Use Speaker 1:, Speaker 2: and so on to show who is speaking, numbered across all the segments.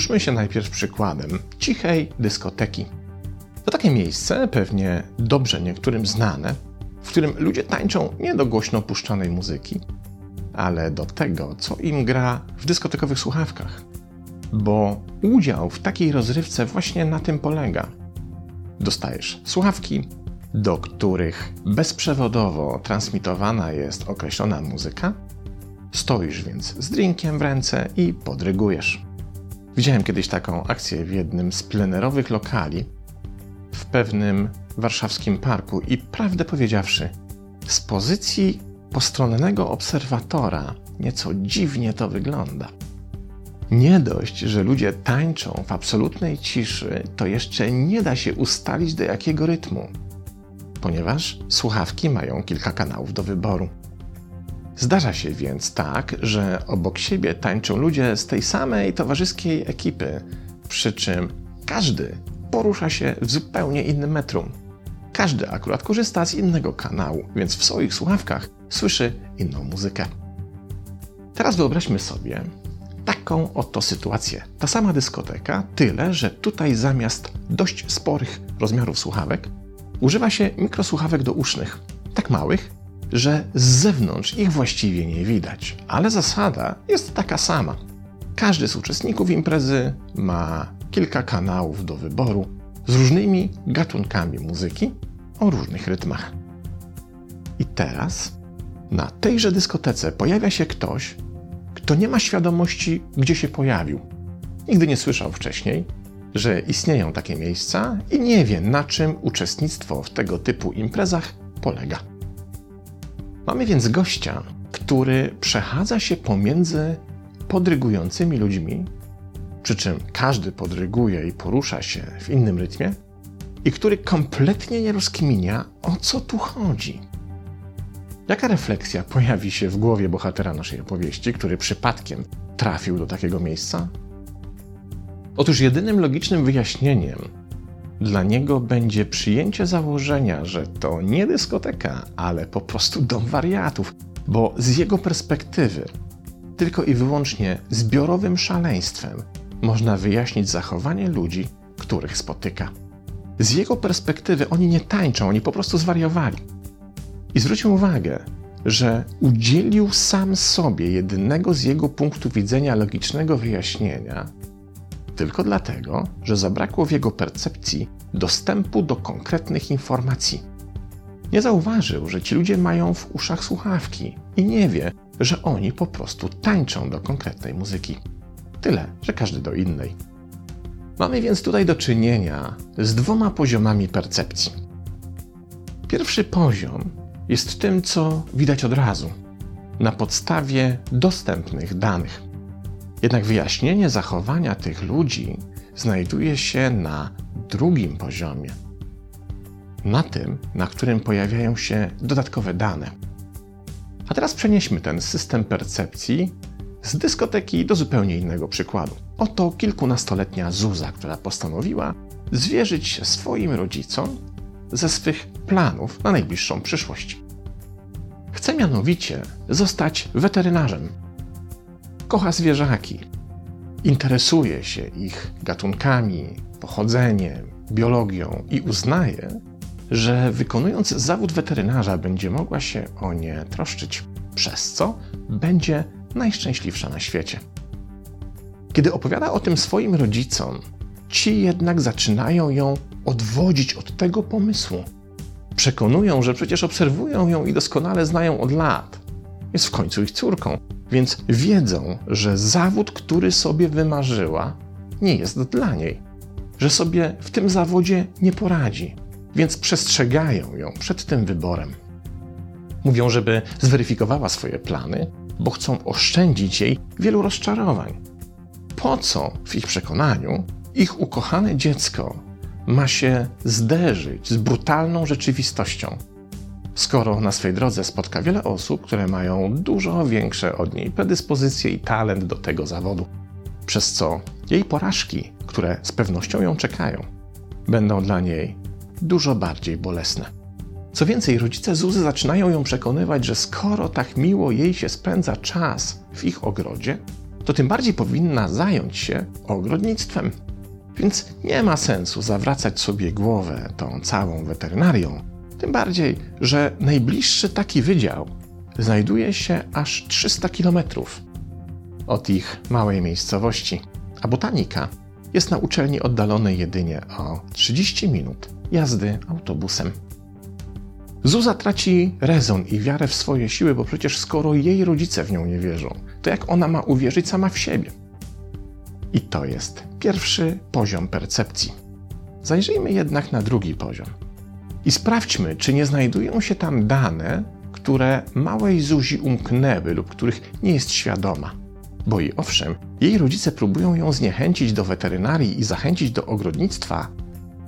Speaker 1: Posłużmy się najpierw przykładem cichej dyskoteki. To takie miejsce, pewnie dobrze niektórym znane, w którym ludzie tańczą nie do głośno puszczanej muzyki, ale do tego, co im gra w dyskotekowych słuchawkach. Bo udział w takiej rozrywce właśnie na tym polega. Dostajesz słuchawki, do których bezprzewodowo transmitowana jest określona muzyka. Stoisz więc z drinkiem w ręce i podrygujesz. Widziałem kiedyś taką akcję w jednym z plenerowych lokali w pewnym warszawskim parku i prawdę powiedziawszy, z pozycji postronnego obserwatora nieco dziwnie to wygląda. Nie dość, że ludzie tańczą w absolutnej ciszy, to jeszcze nie da się ustalić do jakiego rytmu, ponieważ słuchawki mają kilka kanałów do wyboru. Zdarza się więc tak, że obok siebie tańczą ludzie z tej samej towarzyskiej ekipy, przy czym każdy porusza się w zupełnie innym metrum. Każdy akurat korzysta z innego kanału, więc w swoich słuchawkach słyszy inną muzykę. Teraz wyobraźmy sobie taką oto sytuację. Ta sama dyskoteka, tyle, że tutaj zamiast dość sporych rozmiarów słuchawek używa się mikrosłuchawek dousznych, tak małych, że z zewnątrz ich właściwie nie widać, ale zasada jest taka sama. Każdy z uczestników imprezy ma kilka kanałów do wyboru z różnymi gatunkami muzyki o różnych rytmach. I teraz na tejże dyskotece pojawia się ktoś, kto nie ma świadomości, gdzie się pojawił. Nigdy nie słyszał wcześniej, że istnieją takie miejsca i nie wie, na czym uczestnictwo w tego typu imprezach polega. Mamy więc gościa, który przechadza się pomiędzy podrygującymi ludźmi, przy czym każdy podryguje i porusza się w innym rytmie, i który kompletnie nie rozkminia, o co tu chodzi. Jaka refleksja pojawi się w głowie bohatera naszej opowieści, który przypadkiem trafił do takiego miejsca? Otóż jedynym logicznym wyjaśnieniem dla niego będzie przyjęcie założenia, że to nie dyskoteka, ale po prostu dom wariatów, bo z jego perspektywy tylko i wyłącznie zbiorowym szaleństwem można wyjaśnić zachowanie ludzi, których spotyka. Z jego perspektywy oni nie tańczą, oni po prostu zwariowali. I zwróćmy uwagę, że udzielił sam sobie jedynego z jego punktu widzenia logicznego wyjaśnienia, tylko dlatego, że zabrakło w jego percepcji dostępu do konkretnych informacji. Nie zauważył, że ci ludzie mają w uszach słuchawki i nie wie, że oni po prostu tańczą do konkretnej muzyki. Tyle, że każdy do innej. Mamy więc tutaj do czynienia z dwoma poziomami percepcji. Pierwszy poziom jest tym, co widać od razu, na podstawie dostępnych danych. Jednak wyjaśnienie zachowania tych ludzi znajduje się na drugim poziomie. Na tym, na którym pojawiają się dodatkowe dane. A teraz przenieśmy ten system percepcji z dyskoteki do zupełnie innego przykładu. Oto kilkunastoletnia Zuza, która postanowiła zwierzyć się swoim rodzicom ze swych planów na najbliższą przyszłość. Chce mianowicie zostać weterynarzem. Kocha zwierzaki, interesuje się ich gatunkami, pochodzeniem, biologią i uznaje, że wykonując zawód weterynarza będzie mogła się o nie troszczyć, przez co będzie najszczęśliwsza na świecie. Kiedy opowiada o tym swoim rodzicom, ci jednak zaczynają ją odwodzić od tego pomysłu. Przekonują, że przecież obserwują ją i doskonale znają od lat. Jest w końcu ich córką, więc wiedzą, że zawód, który sobie wymarzyła, nie jest dla niej, że sobie w tym zawodzie nie poradzi, więc przestrzegają ją przed tym wyborem. Mówią, żeby zweryfikowała swoje plany, bo chcą oszczędzić jej wielu rozczarowań. Po co, w ich przekonaniu, ich ukochane dziecko ma się zderzyć z brutalną rzeczywistością, skoro na swej drodze spotka wiele osób, które mają dużo większe od niej predyspozycje i talent do tego zawodu, przez co jej porażki, które z pewnością ją czekają, będą dla niej dużo bardziej bolesne. Co więcej, rodzice Zuzy zaczynają ją przekonywać, że skoro tak miło jej się spędza czas w ich ogrodzie, to tym bardziej powinna zająć się ogrodnictwem. Więc nie ma sensu zawracać sobie głowę tą całą weterynarią. Tym bardziej, że najbliższy taki wydział znajduje się aż 300 km od ich małej miejscowości, a botanika jest na uczelni oddalonej jedynie o 30 minut jazdy autobusem. Zuza traci rezon i wiarę w swoje siły, bo przecież skoro jej rodzice w nią nie wierzą, to jak ona ma uwierzyć sama w siebie? I to jest pierwszy poziom percepcji. Zajrzyjmy jednak na drugi poziom i sprawdźmy, czy nie znajdują się tam dane, które małej Zuzi umknęły lub których nie jest świadoma. Bo i owszem, jej rodzice próbują ją zniechęcić do weterynarii i zachęcić do ogrodnictwa,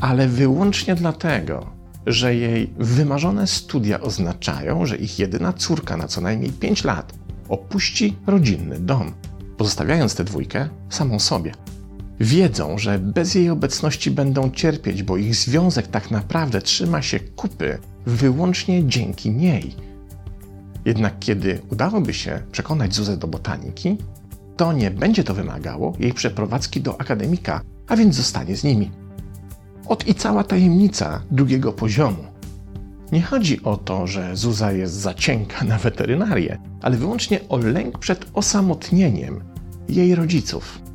Speaker 1: ale wyłącznie dlatego, że jej wymarzone studia oznaczają, że ich jedyna córka na co najmniej 5 lat opuści rodzinny dom, pozostawiając tę dwójkę samą sobie. Wiedzą, że bez jej obecności będą cierpieć, bo ich związek tak naprawdę trzyma się kupy wyłącznie dzięki niej. Jednak kiedy udałoby się przekonać Zuzę do botaniki, to nie będzie to wymagało jej przeprowadzki do akademika, a więc zostanie z nimi. Ot i cała tajemnica drugiego poziomu. Nie chodzi o to, że Zuza jest za cienka na weterynarię, ale wyłącznie o lęk przed osamotnieniem jej rodziców.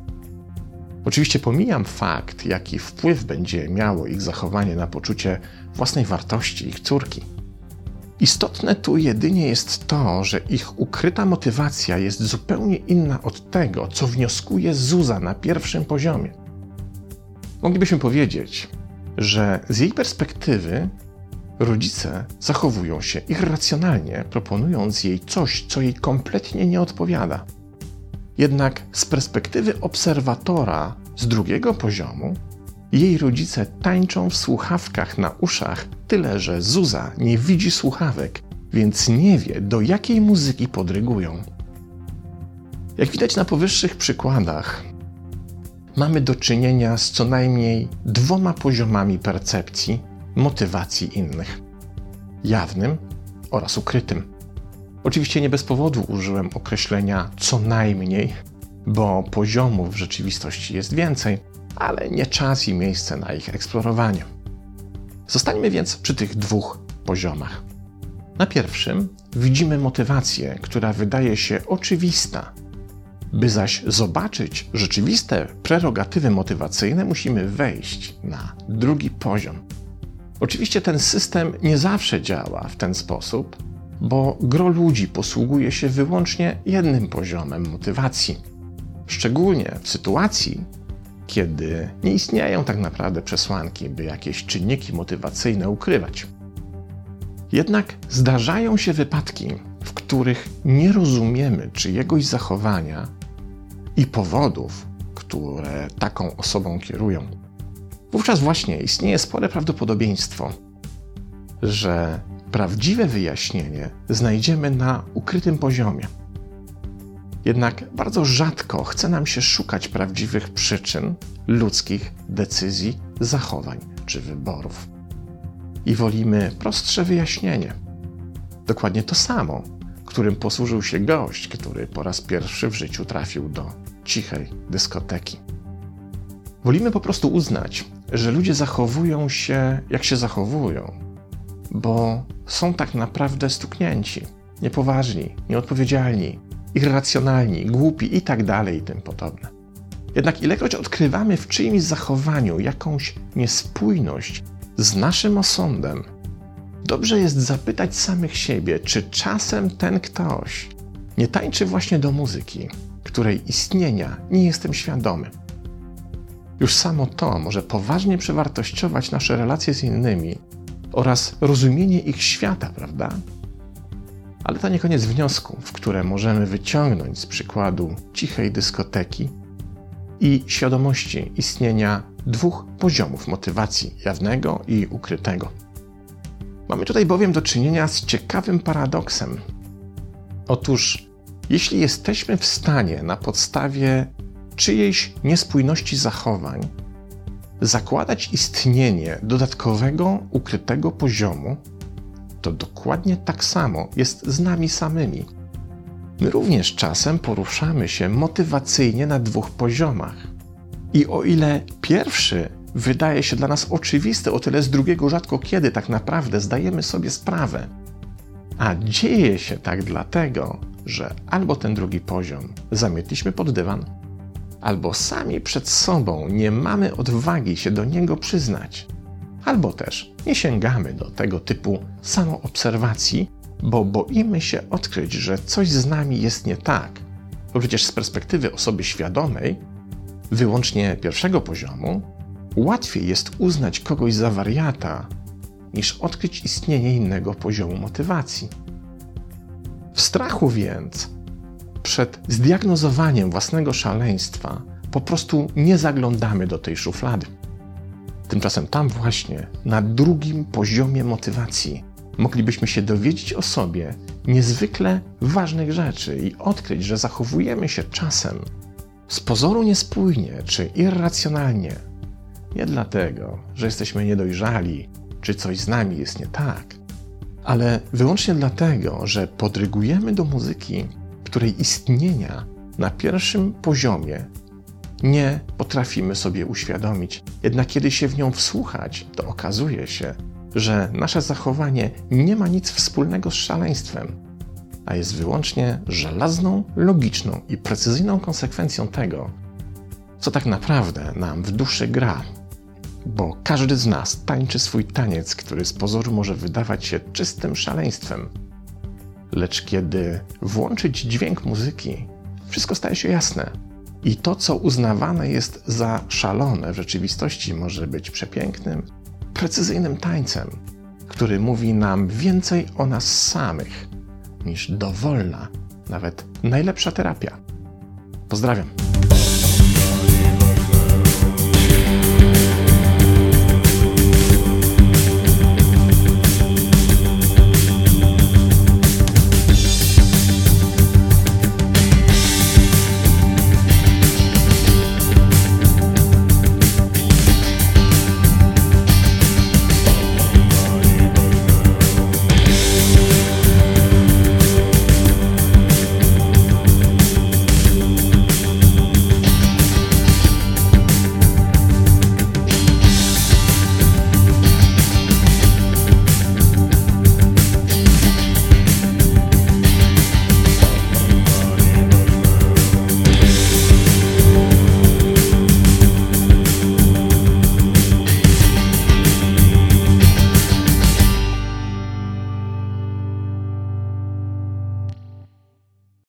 Speaker 1: Oczywiście pomijam fakt, jaki wpływ będzie miało ich zachowanie na poczucie własnej wartości ich córki. Istotne tu jedynie jest to, że ich ukryta motywacja jest zupełnie inna od tego, co wnioskuje Zuza na pierwszym poziomie. Moglibyśmy powiedzieć, że z jej perspektywy rodzice zachowują się irracjonalnie, proponując jej coś, co jej kompletnie nie odpowiada. Jednak z perspektywy obserwatora z drugiego poziomu, jej rodzice tańczą w słuchawkach na uszach, tyle że Zuza nie widzi słuchawek, więc nie wie, do jakiej muzyki podrygują. Jak widać na powyższych przykładach, mamy do czynienia z co najmniej dwoma poziomami percepcji motywacji innych: jawnym oraz ukrytym. Oczywiście nie bez powodu użyłem określenia co najmniej, bo poziomów w rzeczywistości jest więcej, ale nie czas i miejsce na ich eksplorowanie. Zostańmy więc przy tych dwóch poziomach. Na pierwszym widzimy motywację, która wydaje się oczywista. By zaś zobaczyć rzeczywiste prerogatywy motywacyjne, musimy wejść na drugi poziom. Oczywiście ten system nie zawsze działa w ten sposób, bo gro ludzi posługuje się wyłącznie jednym poziomem motywacji. Szczególnie w sytuacji, kiedy nie istnieją tak naprawdę przesłanki, by jakieś czynniki motywacyjne ukrywać. Jednak zdarzają się wypadki, w których nie rozumiemy czyjegoś zachowania i powodów, które taką osobą kierują. Wówczas właśnie istnieje spore prawdopodobieństwo, że prawdziwe wyjaśnienie znajdziemy na ukrytym poziomie. Jednak bardzo rzadko chce nam się szukać prawdziwych przyczyn ludzkich decyzji, zachowań czy wyborów. I wolimy prostsze wyjaśnienie. Dokładnie to samo, którym posłużył się gość, który po raz pierwszy w życiu trafił do cichej dyskoteki. Wolimy po prostu uznać, że ludzie zachowują się jak się zachowują, bo są tak naprawdę stuknięci, niepoważni, nieodpowiedzialni, irracjonalni, głupi i tak dalej i tym podobne. Jednak ilekroć odkrywamy w czyimś zachowaniu jakąś niespójność z naszym osądem, dobrze jest zapytać samych siebie, czy czasem ten ktoś nie tańczy właśnie do muzyki, której istnienia nie jestem świadomy. Już samo to może poważnie przewartościować nasze relacje z innymi oraz rozumienie ich świata, prawda? Ale to nie koniec wniosków, które możemy wyciągnąć z przykładu cichej dyskoteki i świadomości istnienia dwóch poziomów motywacji jawnego i ukrytego. Mamy tutaj bowiem do czynienia z ciekawym paradoksem. Otóż, jeśli jesteśmy w stanie na podstawie czyjejś niespójności zachowań zakładać istnienie dodatkowego, ukrytego poziomu, to dokładnie tak samo jest z nami samymi. My również czasem poruszamy się motywacyjnie na dwóch poziomach. I o ile pierwszy wydaje się dla nas oczywisty, o tyle z drugiego rzadko kiedy tak naprawdę zdajemy sobie sprawę. A dzieje się tak dlatego, że albo ten drugi poziom zamietliśmy pod dywan, albo sami przed sobą nie mamy odwagi się do niego przyznać, albo też nie sięgamy do tego typu samoobserwacji, bo boimy się odkryć, że coś z nami jest nie tak. Bo przecież z perspektywy osoby świadomej, wyłącznie pierwszego poziomu, łatwiej jest uznać kogoś za wariata, niż odkryć istnienie innego poziomu motywacji. W strachu więc przed zdiagnozowaniem własnego szaleństwa po prostu nie zaglądamy do tej szuflady. Tymczasem tam właśnie, na drugim poziomie motywacji, moglibyśmy się dowiedzieć o sobie niezwykle ważnych rzeczy i odkryć, że zachowujemy się czasem z pozoru niespójnie czy irracjonalnie. Nie dlatego, że jesteśmy niedojrzali, czy coś z nami jest nie tak, ale wyłącznie dlatego, że podrygujemy do muzyki, której istnienia na pierwszym poziomie nie potrafimy sobie uświadomić. Jednak kiedy się w nią wsłuchać, to okazuje się, że nasze zachowanie nie ma nic wspólnego z szaleństwem, a jest wyłącznie żelazną, logiczną i precyzyjną konsekwencją tego, co tak naprawdę nam w duszy gra. Bo każdy z nas tańczy swój taniec, który z pozoru może wydawać się czystym szaleństwem. Lecz kiedy włączyć dźwięk muzyki, wszystko staje się jasne. I to, co uznawane jest za szalone, w rzeczywistości może być przepięknym, precyzyjnym tańcem, który mówi nam więcej o nas samych niż dowolna, nawet najlepsza terapia. Pozdrawiam.